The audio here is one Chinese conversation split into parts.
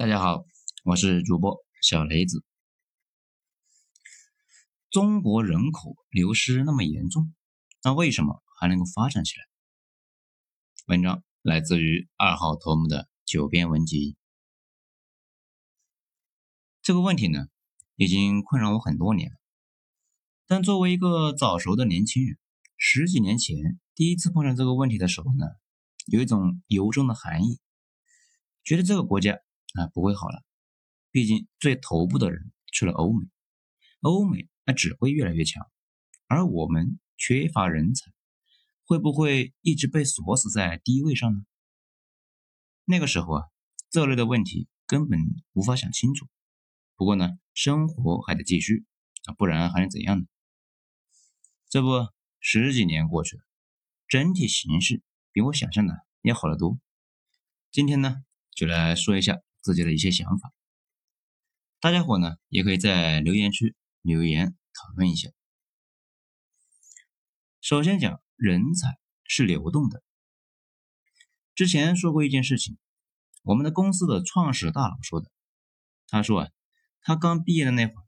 大家好，我是主播小雷子。中国人口流失那么严重，那为什么还能够发展起来？文章来自于二号头目的九编文集。这个问题呢，已经困扰我很多年了。但作为一个早熟的年轻人，十几年前第一次碰上这个问题的时候呢，有一种由衷的寒意，觉得这个国家啊不会好了。毕竟最头部的人去了欧美，欧美那只会越来越强，而我们缺乏人才，会不会一直被锁死在低位上呢？那个时候啊，这类的问题根本无法想清楚。不过呢，生活还得继续啊，不然还能怎样呢？这不，十几年过去了，整体形势比我想象的要好得多。今天呢，就来说一下自己的一些想法。大家伙呢，也可以在留言区留言讨论一下。首先讲，人才是流动的。之前说过一件事情，我们的公司的创始大佬说的，他说啊，他刚毕业的那会儿。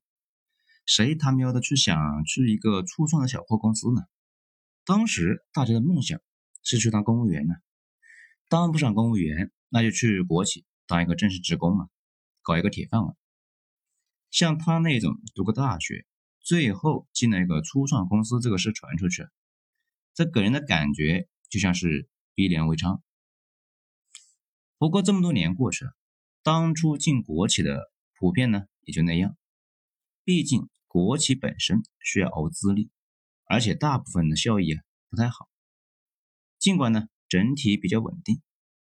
谁他喵的去想去一个初创的小破公司呢？当时大家的梦想是去当公务员呢，当不上公务员，那就去国企当一个正式职工嘛，搞一个铁饭碗。像他那种读个大学，最后进了一个初创公司，这个事传出去，这给人的感觉就像是逼良为娼。不过这么多年过去了，当初进国企的普遍呢也就那样。毕竟国企本身需要熬资历，而且大部分的效益啊不太好。尽管呢整体比较稳定，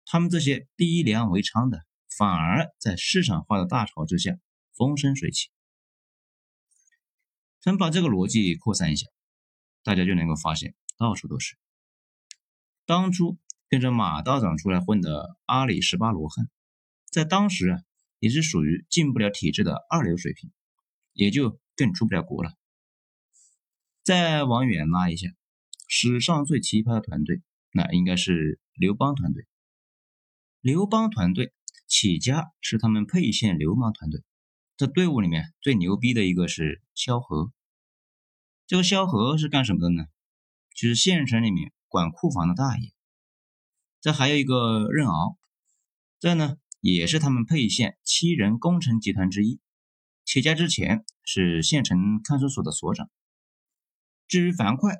他们这些逼良为娼的，反而在市场化的大潮之下风生水起。咱把这个逻辑扩散一下，大家就能够发现到处都是。当初跟着马道长出来混的阿里十八罗汉，在当时啊也是属于进不了体制的二流水平。也就更出不了国了。再往远拉一下，史上最奇葩的团队，那应该是刘邦团队。刘邦团队起家是他们沛县流氓团队，这队伍里面最牛逼的一个是萧何。这个萧何是干什么的呢？就是县城里面管库房的大爷。这还有一个任敖，这呢也是他们沛县七人工程集团之一。起家之前是县城看守所的所长。至于樊哙，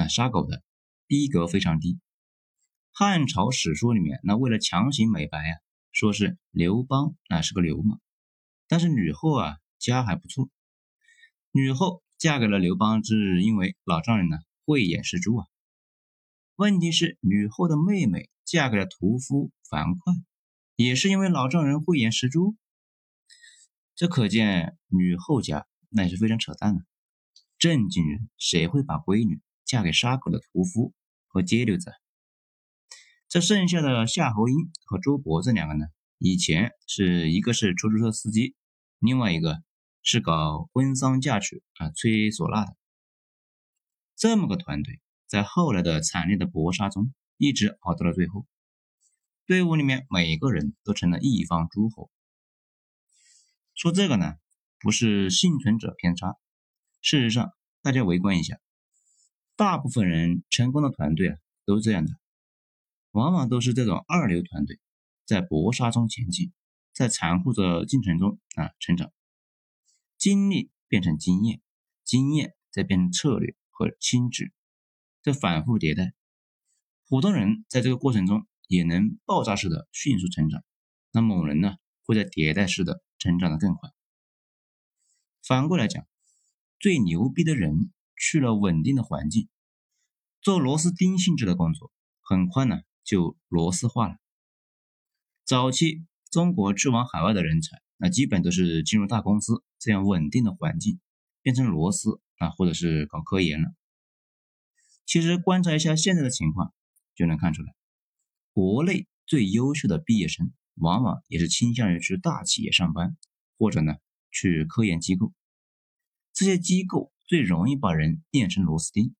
啊，杀狗的，逼格非常低。汉朝史书里面，那为了强行美白啊，说是刘邦那是个流氓。但是吕后啊家还不错，吕后嫁给了刘邦，是因为老丈人呢慧眼识珠啊。问题是吕后的妹妹嫁给了屠夫樊哙，也是因为老丈人慧眼识珠。这可见吕后家那也是非常扯淡的。正经人谁会把闺女嫁给杀狗的屠夫和街溜子？这剩下的夏侯婴和周勃这两个呢？以前是一个是出租车司机，另外一个是搞婚丧嫁娶啊吹唢呐的。这么个团队，在后来的惨烈的搏杀中，一直熬到了最后。队伍里面每个人都成了一方诸侯。说这个呢，不是幸存者偏差。事实上，大家围观一下，大部分人成功的团队啊，都是这样的，往往都是这种二流团队，在搏杀中前进，在残酷的进程中啊成长，经历变成经验，经验再变成策略和心智，这反复迭代。普通人在这个过程中也能爆炸式的迅速成长，那猛人呢，会在迭代式的。成长的更快。反过来讲，最牛逼的人去了稳定的环境，做螺丝钉性质的工作，很快呢就螺丝化了。早期中国去往海外的人才，那基本都是进入大公司这样稳定的环境，变成螺丝啊，或者是搞科研了。其实观察一下现在的情况，就能看出来，国内最优秀的毕业生。往往也是倾向于去大企业上班，或者呢去科研机构。这些机构最容易把人变成螺丝钉。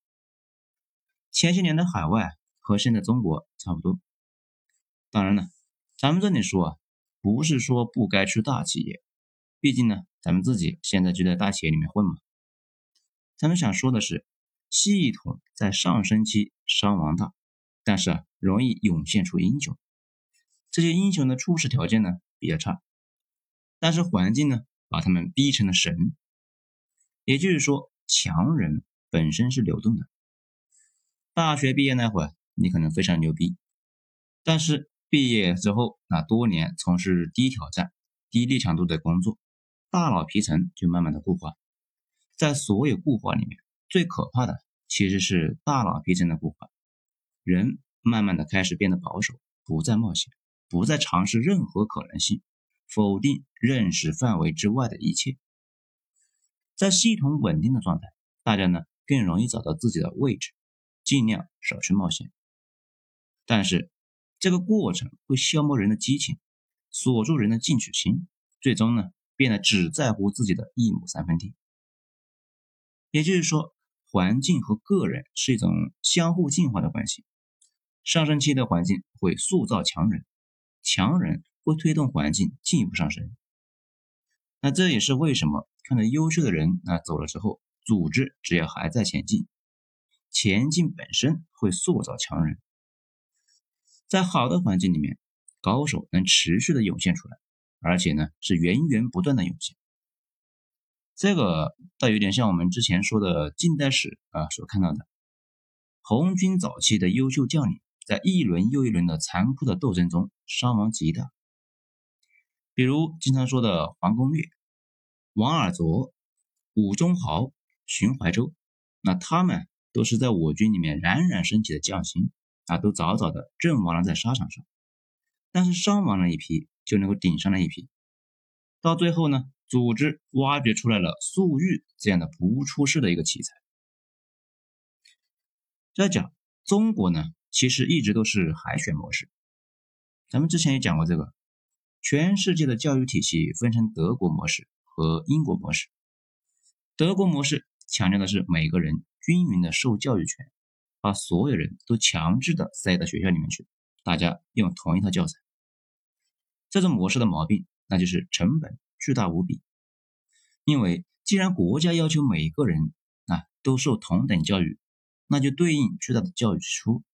前些年的海外和现在中国差不多。当然了，咱们这里说啊，不是说不该去大企业，毕竟呢，咱们自己现在就在大企业里面混嘛。咱们想说的是，系统在上升期伤亡大，但是啊，容易涌现出英雄。这些英雄的初始条件呢比较差，但是环境呢把他们逼成了神。也就是说，强人本身是流动的。大学毕业那会儿，你可能非常牛逼，但是毕业之后，那多年从事低挑战、低力强度的工作，大脑皮层就慢慢的固化。在所有固化里面，最可怕的其实是大脑皮层的固化。人慢慢的开始变得保守，不再冒险，不再尝试任何可能性，否定认识范围之外的一切。在系统稳定的状态，大家呢更容易找到自己的位置，尽量少去冒险。但是这个过程会消磨人的激情，锁住人的进取心，最终呢变得只在乎自己的一亩三分地。也就是说，环境和个人是一种相互进化的关系。上升期的环境会塑造强人，强人会推动环境进一步上升。那这也是为什么。看到优秀的人啊走了之后，组织只要还在前进，前进本身会塑造强人。在好的环境里面，高手能持续的涌现出来，而且呢是源源不断的涌现。这个倒有点像我们之前说的近代史啊所看到的，红军早期的优秀将领，在一轮又一轮的残酷的斗争中伤亡极大，比如经常说的黄公略。王尔琢、武忠豪、荀怀洲，那他们都是在我军里面冉冉升起的将星啊，都早早的阵亡了在沙场上。但是伤亡了一批，就能够顶上了一批。到最后呢，组织挖掘出来了粟裕这样的不出世的一个奇才。再讲中国呢，其实一直都是海选模式。咱们之前也讲过这个，全世界的教育体系分成德国模式。和英国模式，德国模式强调的是每个人均匀的受教育权，把所有人都强制的塞到学校里面去，大家用同一套教材。这种模式的毛病，那就是成本巨大无比。因为既然国家要求每个人啊都受同等教育，那就对应巨大的教育支出。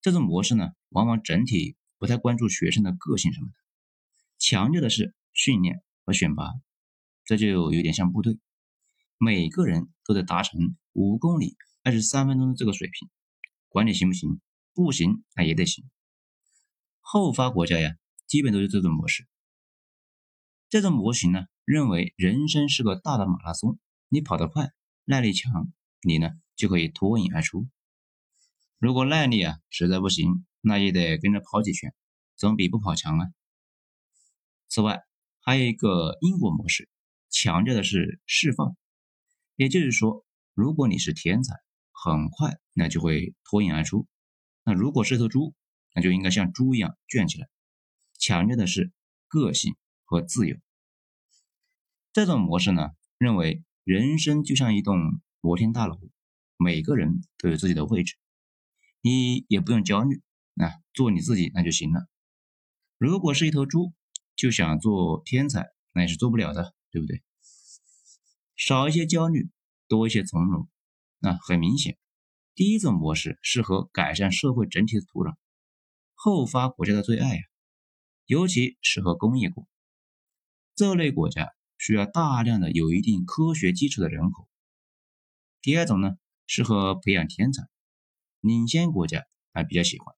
这种模式呢，往往整体不太关注学生的个性什么的，强调的是训练和选拔。这就有点像部队，每个人都得达成五公里二十三分钟的这个水平，管你行不行？不行，那也得行。后发国家呀，基本都是这种模式。这种模型呢，认为人生是个大的马拉松，你跑得快，耐力强，你呢就可以脱颖而出。如果耐力啊实在不行，那也得跟着跑几圈，总比不跑强啊。此外，还有一个英国模式。强调的是释放，也就是说，如果你是天才，很快那就会脱颖而出；那如果是头猪，那就应该像猪一样圈起来。强调的是个性和自由。这种模式呢，认为人生就像一栋摩天大楼，每个人都有自己的位置，你也不用焦虑，那做你自己那就行了。如果是一头猪，就想做天才，那也是做不了的。对不对？少一些焦虑，多一些从容。那很明显，第一种模式适合改善社会整体的土壤，后发国家的最爱呀，尤其适合工业国。这类国家需要大量的有一定科学基础的人口。第二种呢，适合培养天才，领先国家还比较喜欢。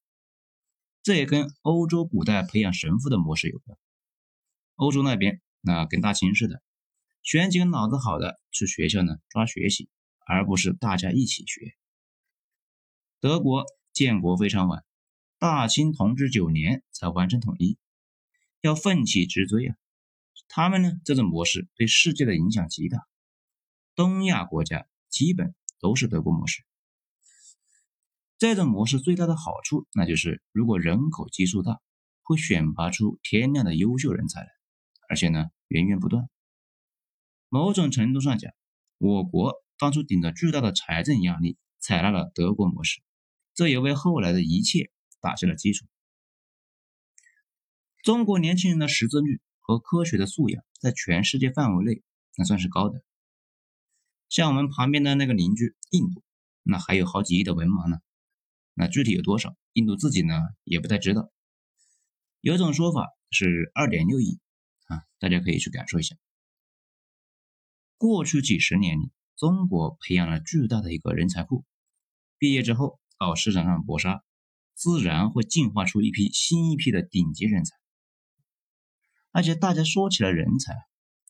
这也跟欧洲古代培养神父的模式有关。欧洲那边那跟大清似的。选几个脑子好的去学校呢，抓学习，而不是大家一起学。德国建国非常晚，大清同治九年才完成统一，要奋起直追啊！他们呢这种模式对世界的影响极大，东亚国家基本都是德国模式。这种模式最大的好处，那就是如果人口基数大，会选拔出天量的优秀人才来，而且呢源源不断。某种程度上讲，我国当初顶着巨大的财政压力采纳了德国模式，这也为后来的一切打下了基础。中国年轻人的识字率和科学的素养，在全世界范围内那算是高的。像我们旁边的那个邻居印度，那还有好几亿的文盲呢。那具体有多少，印度自己呢也不太知道。有一种说法是二点六亿啊，大家可以去感受一下。过去几十年里，中国培养了巨大的一个人才库，毕业之后到市场上搏杀，自然会进化出一批新一批的顶级人才。而且大家说起来人才，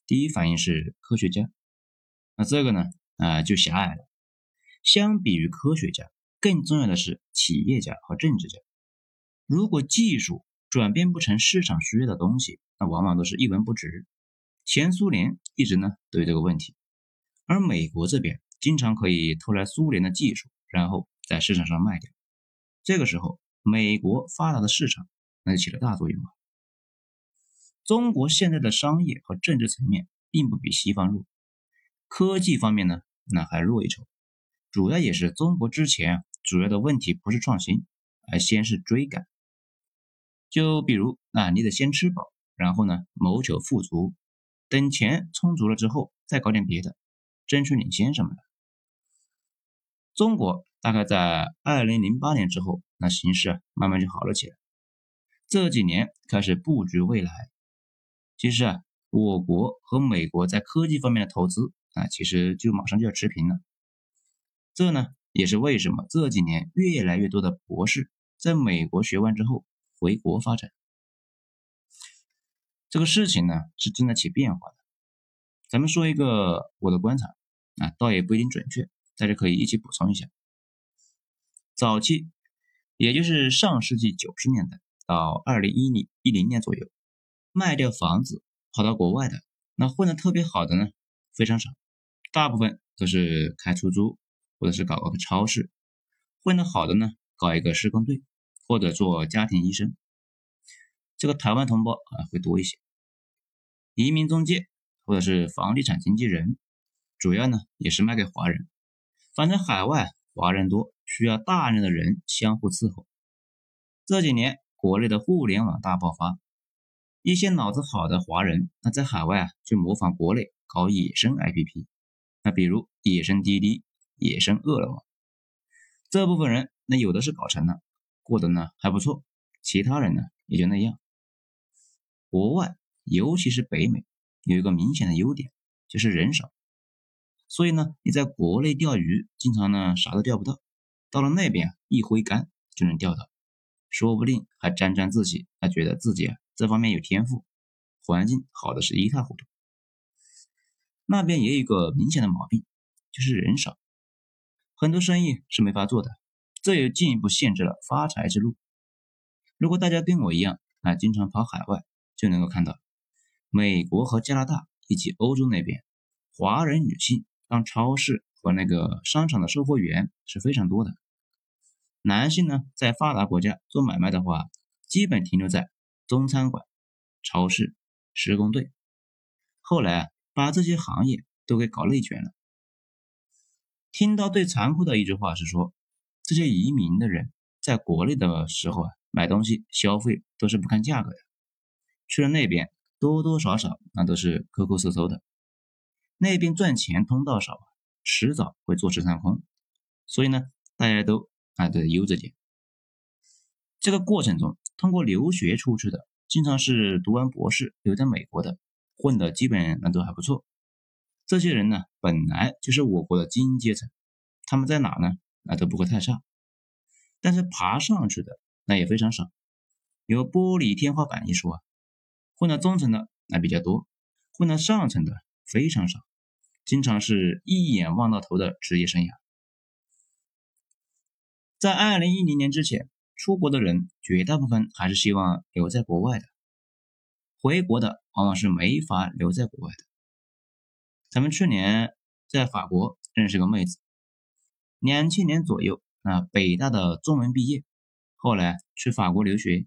第一反应是科学家，那这个呢啊就狭隘了。相比于科学家，更重要的是企业家和政治家。如果技术转变不成市场需要的东西，那往往都是一文不值。前苏联一直呢都有这个问题，而美国这边经常可以偷来苏联的技术，然后在市场上卖掉。这个时候，美国发达的市场那就起了大作用了。中国现在的商业和政治层面并不比西方弱，科技方面呢那还弱一筹。主要也是中国之前主要的问题不是创新，而先是追赶。就比如啊，你得先吃饱，然后呢谋求富足。等钱充足了之后，再搞点别的，争取领先什么的。中国大概在二零零八年之后，那形势啊慢慢就好了起来。这几年开始布局未来。其实啊，我国和美国在科技方面的投资啊，其实就马上就要持平了。这呢，也是为什么这几年越来越多的博士在美国学完之后回国发展。这个事情呢是正在起变化的。咱们说一个我的观察啊，倒也不一定准确，大家可以一起补充一下。早期，也就是上世纪九十年代到二零一零一零年左右，卖掉房子跑到国外的，那混得特别好的呢非常少，大部分都是开出租或者是搞个超市，混得好的呢搞一个施工队或者做家庭医生。这个台湾同胞啊会多一些，移民中介或者是房地产经纪人，主要呢也是卖给华人。反正海外华人多，需要大量的人相互伺候。这几年国内的互联网大爆发，一些脑子好的华人，那在海外啊就模仿国内搞野生 APP，那比如野生滴滴、野生饿了么。这部分人那有的是搞成了，过得呢还不错，其他人呢也就那样。国外，尤其是北美，有一个明显的优点，就是人少。所以呢，你在国内钓鱼，经常呢啥都钓不到，到了那边一挥杆就能钓到，说不定还沾沾自喜，还觉得自己啊这方面有天赋，环境好的是一塌糊涂。那边也有一个明显的毛病，就是人少，很多生意是没法做的，这也进一步限制了发财之路。如果大家跟我一样啊，经常跑海外。就能够看到，美国和加拿大以及欧洲那边，华人女性当超市和那个商场的售货员是非常多的。男性呢，在发达国家做买卖的话，基本停留在中餐馆、超市、施工队。后来啊，把这些行业都给搞内卷了。听到最残酷的一句话是说，这些移民的人在国内的时候啊，买东西消费都是不看价格的。去了那边，多多少少那都是抠抠搜搜的。那边赚钱通道少，迟早会坐吃山空。所以呢，大家都啊得悠着点。这个过程中，通过留学出去的，经常是读完博士留在美国的，混的基本那都还不错。这些人呢，本来就是我国的精英阶层，他们在哪呢？那都不会太差。但是爬上去的那也非常少，有玻璃天花板一说啊。混到中层的那比较多，混到上层的非常少，经常是一眼望到头的职业生涯。在二零一零年之前，出国的人绝大部分还是希望留在国外的，回国的往往是没法留在国外的。咱们去年在法国认识个妹子，两千年左右啊，北大的中文毕业，后来去法国留学。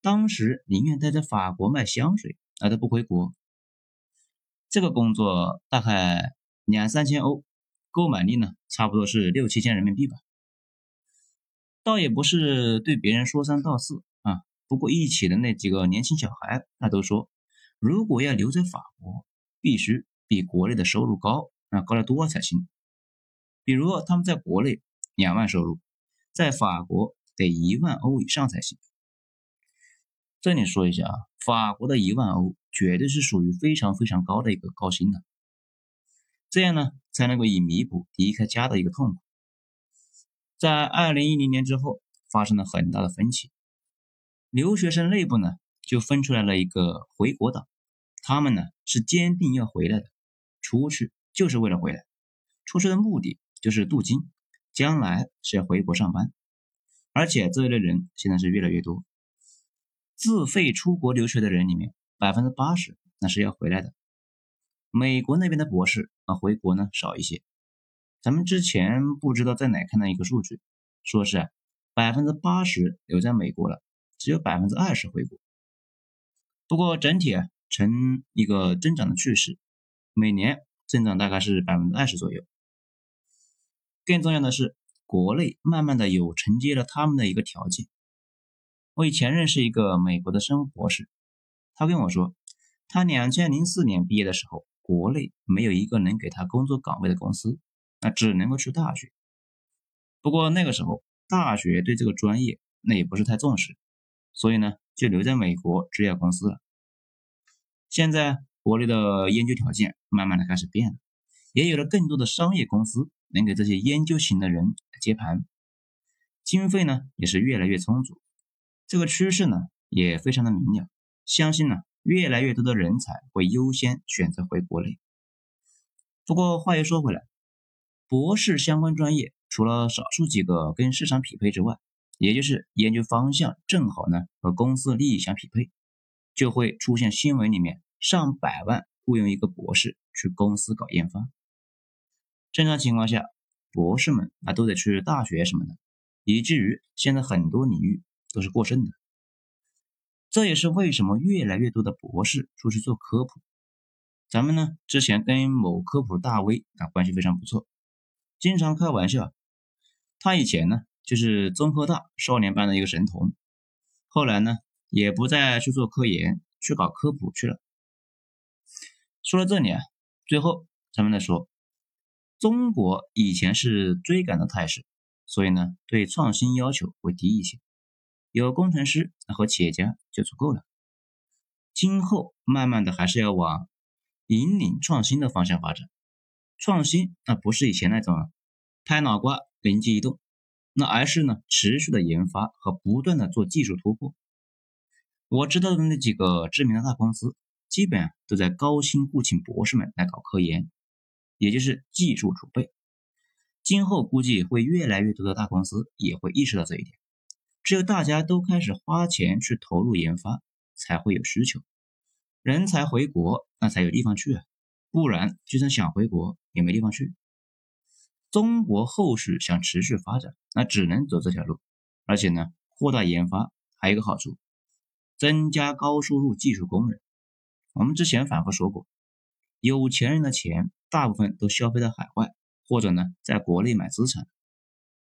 当时宁愿待在法国卖香水，那都不回国。这个工作大概两三千欧，购买力呢，差不多是六七千人民币吧。倒也不是对别人说三道四啊，不过一起的那几个年轻小孩，那都说，如果要留在法国，必须比国内的收入高，那高得多才行。比如他们在国内两万收入，在法国得一万欧以上才行。这里说一下啊，法国的一万欧绝对是属于非常非常高的一个高薪的，这样呢才能够以弥补离开家的一个痛苦。在二零一零年之后，发生了很大的分歧，留学生内部呢就分出来了一个回国党，他们呢是坚定要回来的，出去就是为了回来，出去的目的就是镀金，将来是要回国上班，而且这一类人现在是越来越多。自费出国留学的人里面，百分之八十那是要回来的。美国那边的博士啊，回国呢少一些。咱们之前不知道在哪看到一个数据，说是百分之八十留在美国了，只有百分之二十回国。不过整体啊呈一个增长的趋势，每年增长大概是百分之二十左右。更重要的是，国内慢慢的有承接了他们的一个条件。我以前认识一个美国的生物博士，他跟我说，他两千零四年毕业的时候，国内没有一个能给他工作岗位的公司，那只能够去大学。不过那个时候大学对这个专业那也不是太重视，所以呢就留在美国制药公司了。现在国内的研究条件慢慢的开始变了，也有了更多的商业公司能给这些研究型的人接盘，经费呢也是越来越充足。这个趋势呢也非常的明了，相信呢越来越多的人才会优先选择回国内。不过话又说回来，博士相关专业除了少数几个跟市场匹配之外，也就是研究方向正好呢和公司利益相匹配，就会出现新闻里面上百万雇佣一个博士去公司搞研发。正常情况下，博士们啊都得去大学什么的，以至于现在很多领域。都是过剩的，这也是为什么越来越多的博士出去做科普。咱们呢之前跟某科普大 V 啊关系非常不错，经常开玩笑。他以前呢就是综科大少年班的一个神童，后来呢也不再去做科研，去搞科普去了。说到这里啊，最后咱们再说，中国以前是追赶的态势，所以呢对创新要求会低一些。有工程师和企业家就足够了。今后慢慢的还是要往引领创新的方向发展。创新那不是以前那种拍脑瓜灵机一动，那而是呢持续的研发和不断的做技术突破。我知道的那几个知名的大公司，基本都在高薪雇请博士们来搞科研，也就是技术储备。今后估计会越来越多的大公司也会意识到这一点。只有大家都开始花钱去投入研发，才会有需求，人才回国，那才有地方去啊，不然就算想回国也没地方去。中国后续想持续发展，那只能走这条路，而且呢，扩大研发还有一个好处，增加高收入技术工人。我们之前反复说过，有钱人的钱大部分都消费在海外，或者呢，在国内买资产，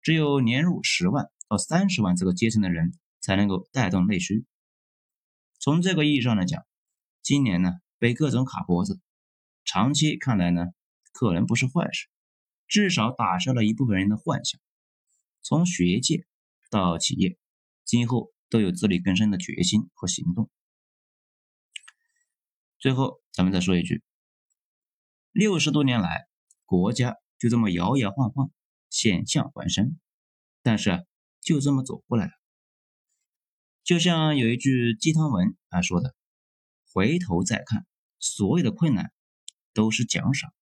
只有年入十万。到三十万这个阶层的人才能够带动内需。从这个意义上来讲，今年呢被各种卡脖子，长期看来呢可能不是坏事，至少打消了一部分人的幻想。从学界到企业，今后都有自力更生的决心和行动。最后，咱们再说一句：六十多年来，国家就这么摇摇晃晃，险象环生，但是。就这么走过来了，就像有一句鸡汤文啊说的：“回头再看，所有的困难都是奖赏。”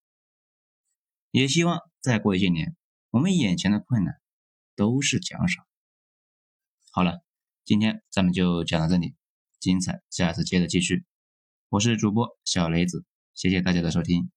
也希望再过一些年，我们眼前的困难都是奖赏。好了，今天咱们就讲到这里，精彩下次接着继续。我是主播小雷子，谢谢大家的收听。